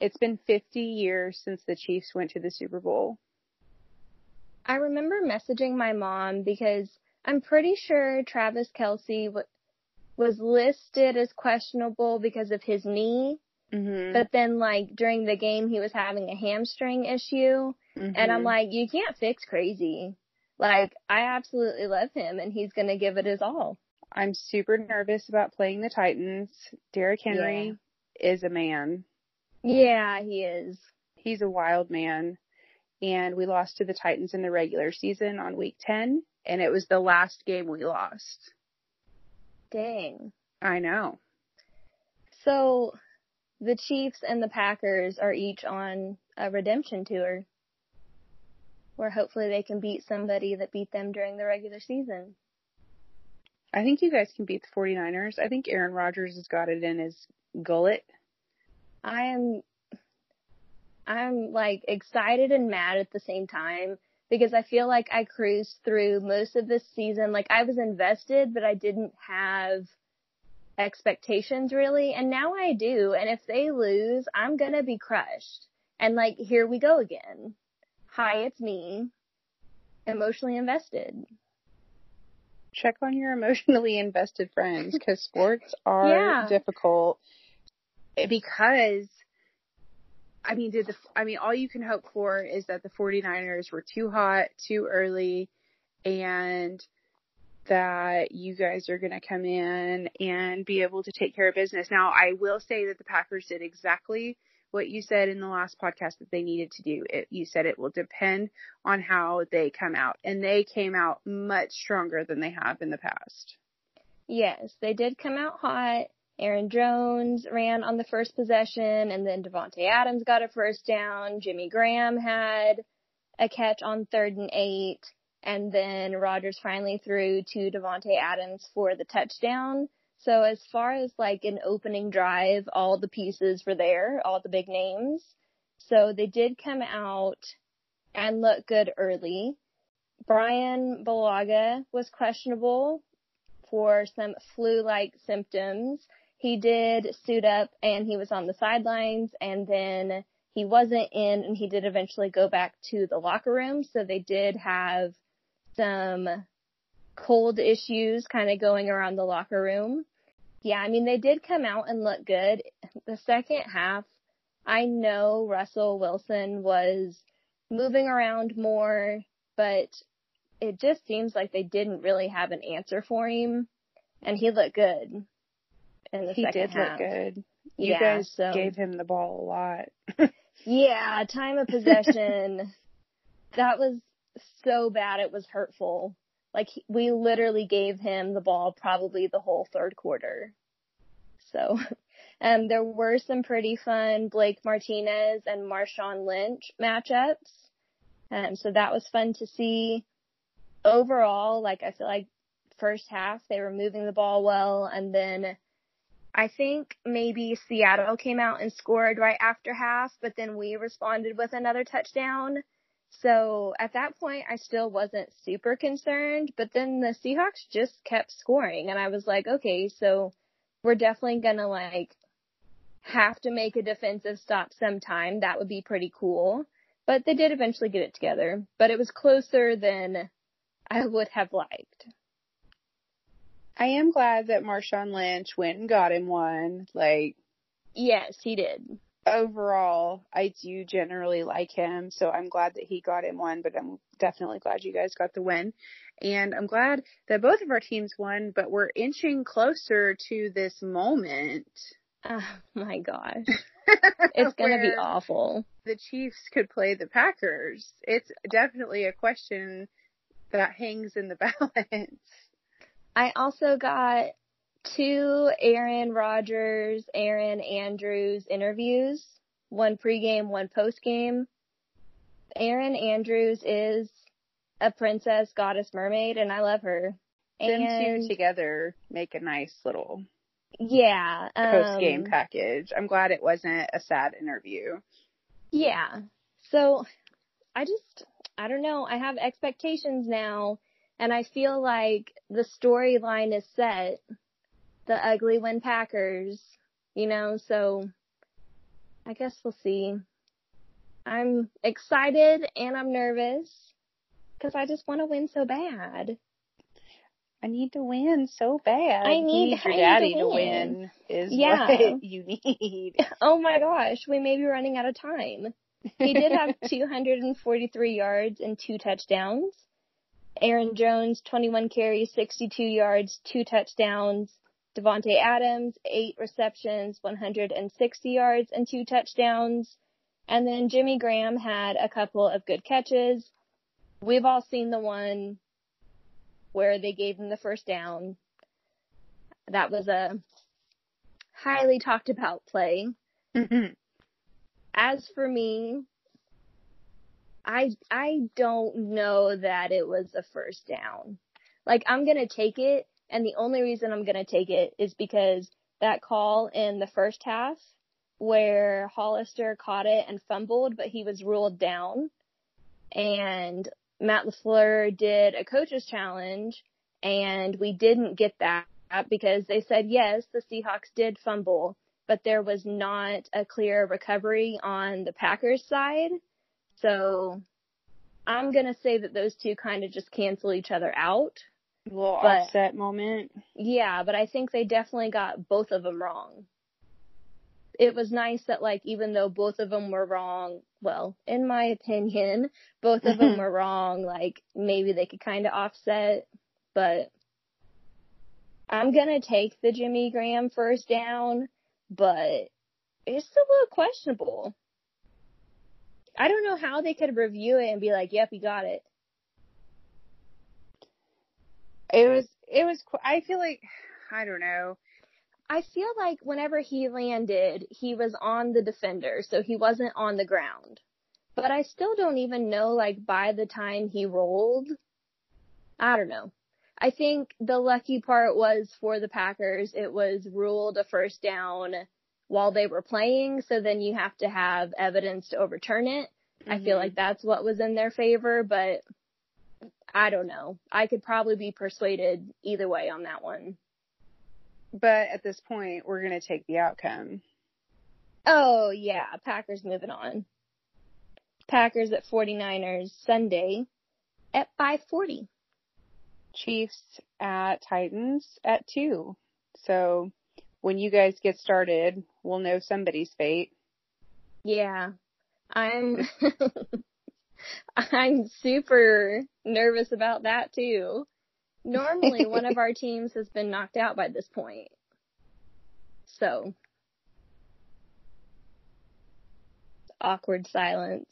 It's been 50 years since the Chiefs went to the Super Bowl. I remember messaging my mom because I'm pretty sure Travis Kelce w- was listed as questionable because of his knee, Mm-hmm. but then like during the game he was having a hamstring issue, and I'm like, you can't fix crazy. Like I absolutely love him, and he's gonna give it his all. I'm super nervous about playing the Titans. Derrick Henry is a man. Yeah, he is. He's a wild man. And we lost to the Titans in the regular season on week 10. And it was the last game we lost. Dang. I know. So the Chiefs and the Packers are each on a redemption tour where hopefully they can beat somebody that beat them during the regular season. I think you guys can beat the 49ers. I think Aaron Rodgers has got it in his gullet. I am I'm like excited and mad at the same time because I feel like I cruised through most of this season like I was invested but I didn't have expectations really and now I do and if they lose I'm going to be crushed. And like here we go again. Hi, it's me. Emotionally invested. Check on your emotionally invested friends because sports are Yeah. difficult because I mean, did the, I mean, all you can hope for is that the 49ers were too hot, too early, and that you guys are going to come in and be able to take care of business. Now, I will say that the Packers did exactly what you said in the last podcast that they needed to do. It, you said it will depend on how they come out, and they came out much stronger than they have in the past. Yes, they did come out hot. Aaron Jones ran on the first possession and then Davante Adams got a first down. Jimmy Graham had a catch on third and eight. And then Rodgers finally threw to Davante Adams for the touchdown. So as far as like an opening drive, all the pieces were there, all the big names. So they did come out and look good early. Bryan Bulaga was questionable for some flu-like symptoms. He did suit up and he was on the sidelines and then he wasn't in and he did eventually go back to the locker room. So they did have some cold issues kind of going around the locker room. Yeah, I mean, they did come out and look good. The second half, I know Russell Wilson was moving around more, but it just seems like they didn't really have an answer for him, and he looked good in the He second did look good. You yeah, guys so gave him the ball a lot. yeah, time of possession. that was so bad. It was hurtful. Like he- we literally gave him the ball probably the whole third quarter. So, um, there were some pretty fun Blake Martinez and Marshawn Lynch matchups. Um, so that was fun to see. Overall, like I feel like first half they were moving the ball well and then I think maybe Seattle came out and scored right after half, but then we responded with another touchdown. So at that point, I still wasn't super concerned, but then the Seahawks just kept scoring and I was like, okay, so we're definitely gonna like have to make a defensive stop sometime. That would be pretty cool. But they did eventually get it together. But it was closer than I would have liked. I am glad that Marshawn Lynch went and got him one. Like, yes, he did. Overall, I do generally like him, so I'm glad that he got him one, but I'm definitely glad you guys got the win. And I'm glad that both of our teams won, but we're inching closer to this moment. Oh my gosh. It's gonna be awful. The Chiefs could play the Packers. It's definitely a question that hangs in the balance. I also got two Aaron Rodgers, Erin Andrews interviews, one pregame, one postgame. Erin Andrews is a princess goddess mermaid and I love her. Them and, two together make a nice little yeah um, post game package. I'm glad it wasn't a sad interview. Yeah. So I just I don't know. I have expectations now and I feel like the storyline is set. The ugly win Packers, you know, so I guess we'll see. I'm excited and I'm nervous because I just want to win so bad. I need to win so bad. I need, need your I daddy need to, win. win. Is yeah. what you need. Oh my gosh, we may be running out of time. He did have 243 yards and two touchdowns. Aaron Jones, 21 carries, 62 yards, two touchdowns. Davante Adams, eight receptions, 160 yards and two touchdowns. And then Jimmy Graham had a couple of good catches. We've all seen the one where they gave him the first down. That was a highly talked about play. Mm-hmm. As for me, I I don't know that it was a first down. Like I'm gonna take it, and the only reason I'm gonna take it is because that call in the first half where Hollister caught it and fumbled, but he was ruled down, and Matt LaFleur did a coach's challenge and we didn't get that because they said yes, the Seahawks did fumble, but there was not a clear recovery on the Packers side. So I'm going to say that those two kind of just cancel each other out. A little but, offset moment. Yeah, but I think they definitely got both of them wrong it was nice that like even though both of them were wrong, well, in my opinion, both of them were wrong, like maybe they could kind of offset, but I'm going to take the Jimmy Graham first down, but it's a little questionable. I don't know how they could review it and be like, "Yep, you got it." It was it was I feel like I don't know. I feel like whenever he landed, he was on the defender, so he wasn't on the ground. But I still don't even know, like, by the time he rolled. I don't know. I think the lucky part was for the Packers, it was ruled a first down while they were playing, so then you have to have evidence to overturn it. Mm-hmm. I feel mm-hmm. like that's what was in their favor, but I don't know. I could probably be persuaded either way on that one. But at this point, we're going to take the outcome. Oh, yeah. Packers moving on. Packers at 49ers Sunday at 540. Chiefs at Titans at 2. So when you guys get started, we'll know somebody's fate. Yeah. I'm I'm super nervous about that too. Normally, one of our teams has been knocked out by this point. So, awkward silence.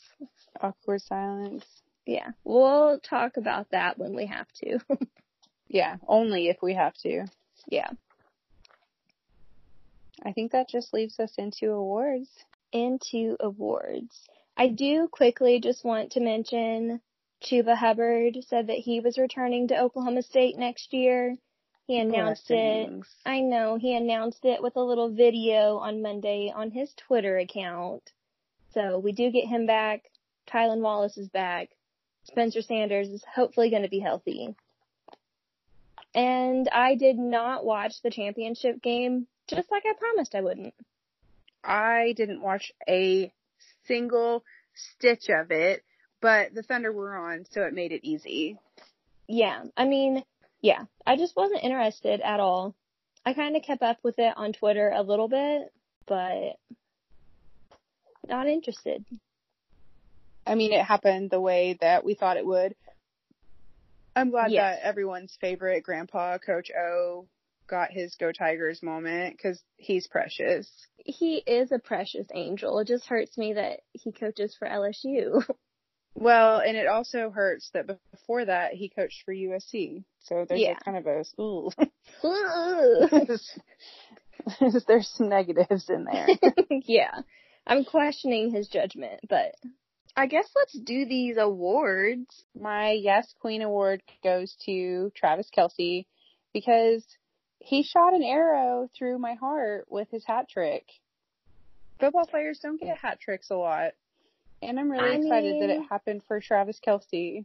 Awkward silence. Yeah. We'll talk about that when we have to. yeah, only if we have to. Yeah. I think that just leaves us into awards. Into awards. I do quickly just want to mention Chuba Hubbard said that he was returning to Oklahoma State next year. He announced Blessings. it. I know he announced it with a little video on Monday on his Twitter account. So we do get him back. Tylan Wallace is back. Spencer Sanders is hopefully going to be healthy. And I did not watch the championship game Just like I promised I wouldn't. I didn't watch a single stitch of it, but the Thunder were on, so it made it easy. Yeah, I mean, yeah, I just wasn't interested at all. I kind of kept up with it on Twitter a little bit, but not interested. I mean, it happened the way that we thought it would. I'm glad Yes. that everyone's favorite grandpa, Coach O, got his Go Tigers moment because he's precious. He is a precious angel. It just hurts me that he coaches for LSU. Well, and it also hurts that before that he coached for USC. So there's Yeah. a kind of a ooh. There's some negatives in there. yeah. I'm questioning his judgment, but I guess let's do these awards. My Yes Queen award goes to Travis Kelce because he shot an arrow through my heart with his hat trick. Football players don't get hat tricks a lot. And I'm really I excited that it happened for Travis Kelce.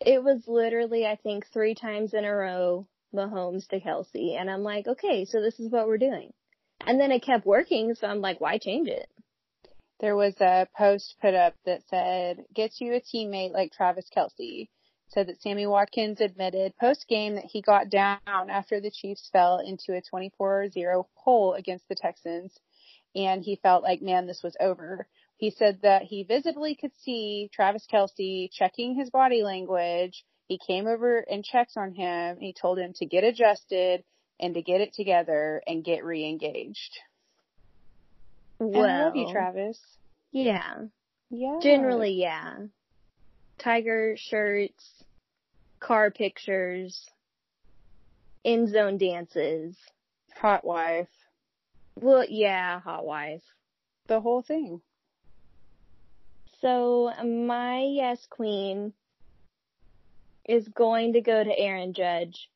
It was literally, I think, three times in a row, Mahomes to Kelce. And I'm like, okay, so this is what we're doing. And then it kept working, so I'm like, why change it? There was a post put up that said, get you a teammate like Travis Kelce. Said that Sammy Watkins admitted post game that he got down after the Chiefs fell into a 24-0 hole against the Texans and he felt like, man, this was over. He said that he visibly could see Travis Kelce checking his body language. He came over and checked on him. He told him to get adjusted and to get it together and get re-engaged. And Well, I love you, Travis. yeah. Yeah. Generally, yeah. Tiger shirts, car pictures, end zone dances. Hot wife. Well, yeah, hot wife. The whole thing. So my yes queen is going to go to Aaron Judge.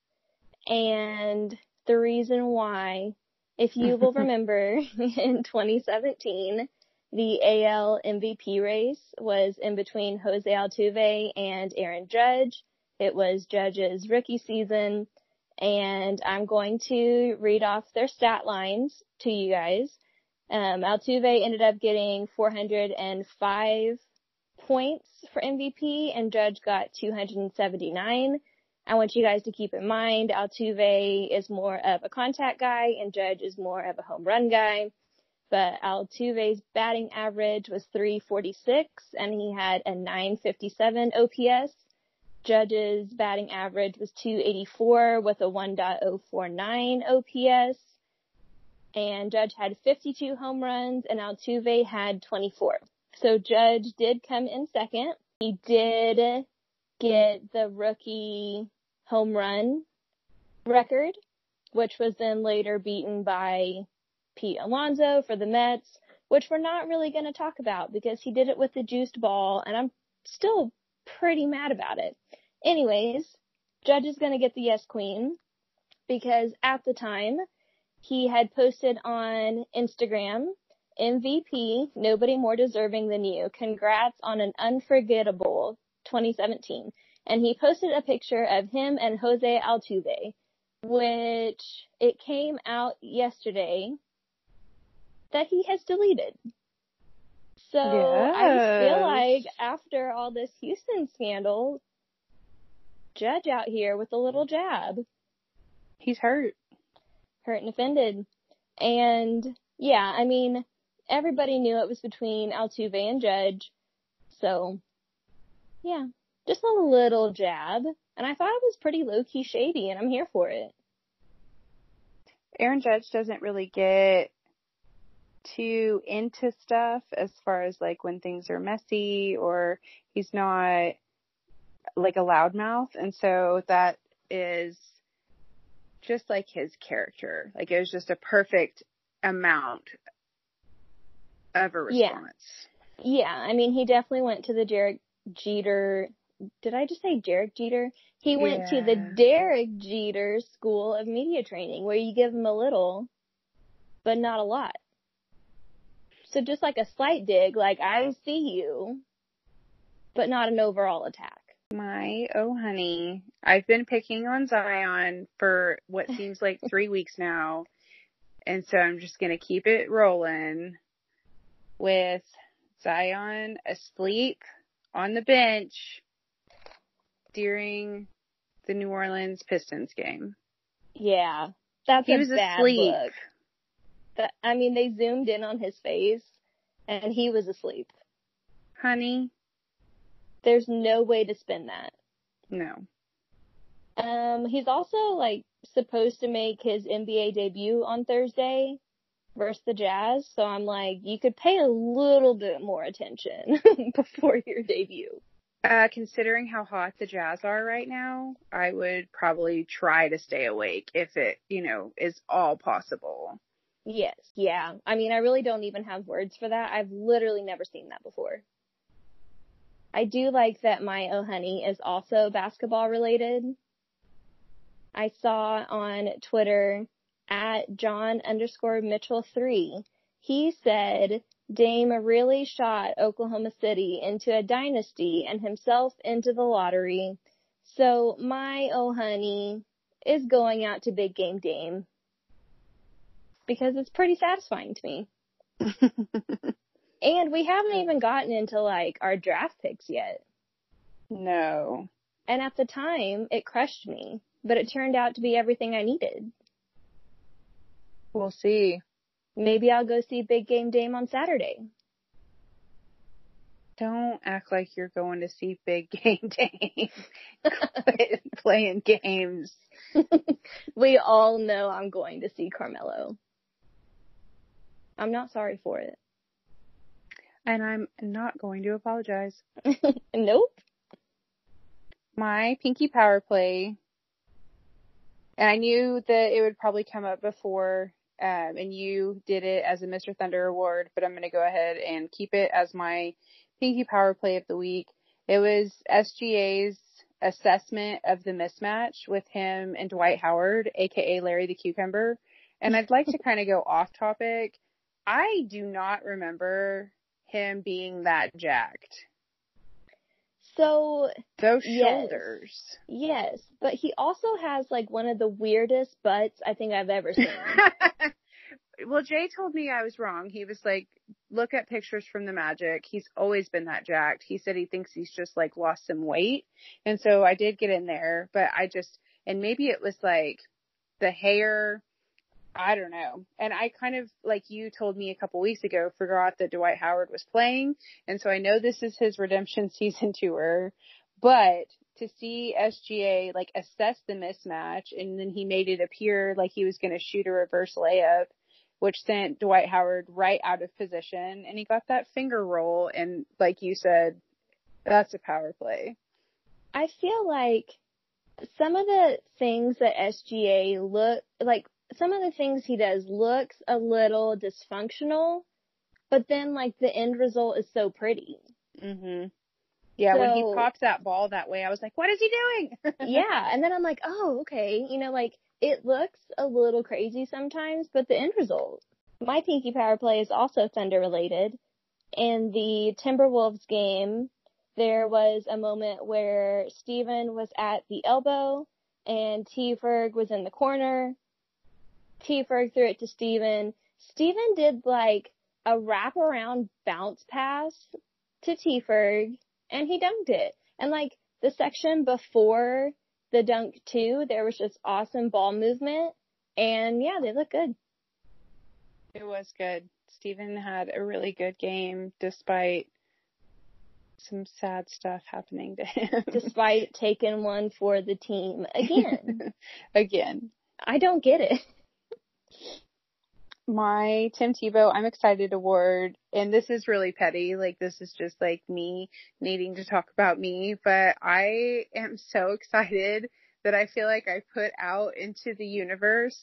And the reason why, if you will remember in 2017, the AL MVP race was in between Jose Altuve and Aaron Judge. It was Judge's rookie season and I'm going to read off their stat lines to you guys. Um, Altuve ended up getting 405 points for MVP and Judge got 279. I want you guys to keep in mind Altuve is more of a contact guy and Judge is more of a home run guy. But Altuve's batting average was 346 and he had a 957 OPS. Judge's batting average was 284 with a 1.049 OPS and Judge had 52 home runs and Altuve had 24. So Judge did come in second. He did get the rookie home run record, which was then later beaten by Pete Alonso for the Mets, which we're not really going to talk about because he did it with the juiced ball and I'm still pretty mad about it. Anyways, Judge is going to get the yes queen because at the time he had posted on Instagram, MVP, nobody more deserving than you. Congrats on an unforgettable 2017. And he posted a picture of him and Jose Altuve, which it came out yesterday that he has deleted. So I feel like after all this Houston scandal, Judge out here with a little jab He's hurt. hurt and offended. And yeah, I mean, everybody knew it was between Altuve and Judge. So yeah, just a little jab. And I thought it was pretty low key shady and I'm here for it. Aaron Judge doesn't really get too into stuff as far as like when things are messy or he's not like a loudmouth. And so that is just like his character. Like it was just a perfect amount of a Yeah. response. Yeah, I mean, he definitely went to the Derek Jeter. Did I just say Derek Jeter? He went to the Derek Jeter School of Media Training where you give him a little, but not a lot. So just like a slight dig, like I see you, but not an overall attack. My oh honey, I've been picking on Zion for what seems like three weeks now. And so I'm just going to keep it rolling with Zion asleep on the bench during the New Orleans Pistons game. Yeah, that's He a was bad asleep. look. That, I mean, they zoomed in on his face, and he was asleep. Honey, There's no way to spin that. no. Um, he's also like supposed to make his NBA debut on Thursday versus the Jazz, so I'm like, you could pay a little bit more attention before your debut. Uh, considering how hot the Jazz are right now, I would probably try to stay awake if it, you know, is all possible. Yes, yeah. I mean, I really don't even have words for that. I've literally never seen that before. I do like that my oh honey is also basketball related. I saw on Twitter at John underscore Mitchell three. He said Dame really shot Oklahoma City into a dynasty and himself into the lottery. So my oh honey is going out to big game Dame because it's pretty satisfying to me. And we haven't even gotten into like our draft picks yet. no. And at the time, it crushed me, but it turned out to be everything I needed. We'll see. Maybe I'll go see Big Game Dame on Saturday. Don't act like you're going to see big game Dame. Quit playing games. We all know I'm going to see Carmelo. I'm not sorry for it. And I'm not going to apologize. nope. My pinky power play, and I knew that it would probably come up before, um, and you did it as a Mr. Thunder award, but I'm going to go ahead and keep it as my pinky power play of the week. It was SGA's assessment of the mismatch with him and Dwight Howard, aka Larry the Cucumber. And I'd like to kind of go off topic. I do not remember him being that jacked. So, Those Yes. shoulders. yes, but he also has like one of the weirdest butts I think I've ever seen. well, Jay told me I was wrong. He was like, look at pictures from the Magic. He's always been that jacked. He said he thinks he's just like lost some weight. And so I did get in there, but I just, and maybe it was like the hair. I don't know. And I kind of, like you told me a couple weeks ago, forgot that Dwight Howard was playing. And so I know this is his redemption season tour, but to see SGA like assess the mismatch and then he made it appear like he was going to shoot a reverse layup, which sent Dwight Howard right out of position and he got that finger roll. And like you said, that's a power play. I feel like some of the things that SGA look like some of the things he does looks a little dysfunctional, but then like the end result is so pretty. Mhm. Yeah, when he So- popped that ball that way, I was like, what is he doing? yeah, and then I'm like, oh, okay, you know, like it looks a little crazy sometimes, but the end result. My pinky power play is also thunder related. In the Timberwolves game, there was a moment where Steven was at the elbow and T Ferg was in the corner. T Ferg threw it to Steven. Steven did like a wraparound bounce pass to T Ferg and he dunked it. And like the section before the dunk too, there was just awesome ball movement. And yeah, they look good. It was good. Steven had a really good game despite some sad stuff happening to him. Despite taking one for the team again. Again. I don't get it. My Tim Tebow, I'm excited award, and this is really petty, like this is just like me needing to talk about me, but I am so excited that I feel like I put out into the universe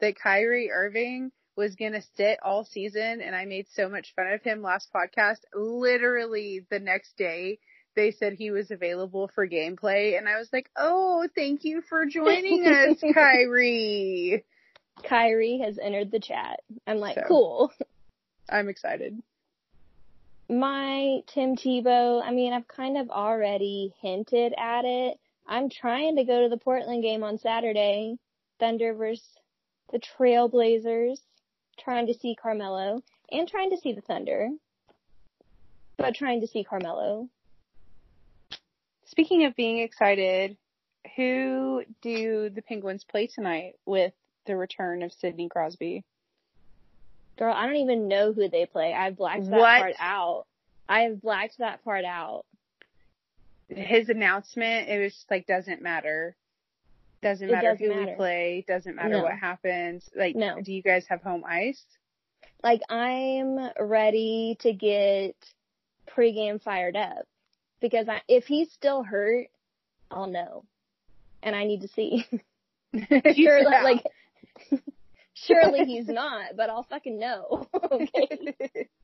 that Kyrie Irving was gonna sit all season and I made so much fun of him last podcast. Literally the next day they said he was available for gameplay and I was like, Oh, thank you for joining us, Kyrie. Kyrie has entered the chat. I'm like, So. cool. I'm excited. My Tim Tebow, I mean, I've kind of already hinted at it. I'm trying to go to the Portland game on Saturday. Thunder versus the Trailblazers. trying to see Carmelo and trying to see the Thunder, but trying to see Carmelo. Speaking of being excited, who do the Penguins play tonight with the return of Sidney Crosby? Girl, I don't even know who they play. I've blacked that What? part out. I have blacked that part out. His announcement, it was just like doesn't matter. Doesn't It matter doesn't who we play, doesn't matter No. what happens. Like No. do you guys have home ice? Like I'm ready to get pregame fired up because I, if he's still hurt, I'll know, and I need to see. Surely, Yeah. like, surely he's not, but I'll fucking know. okay.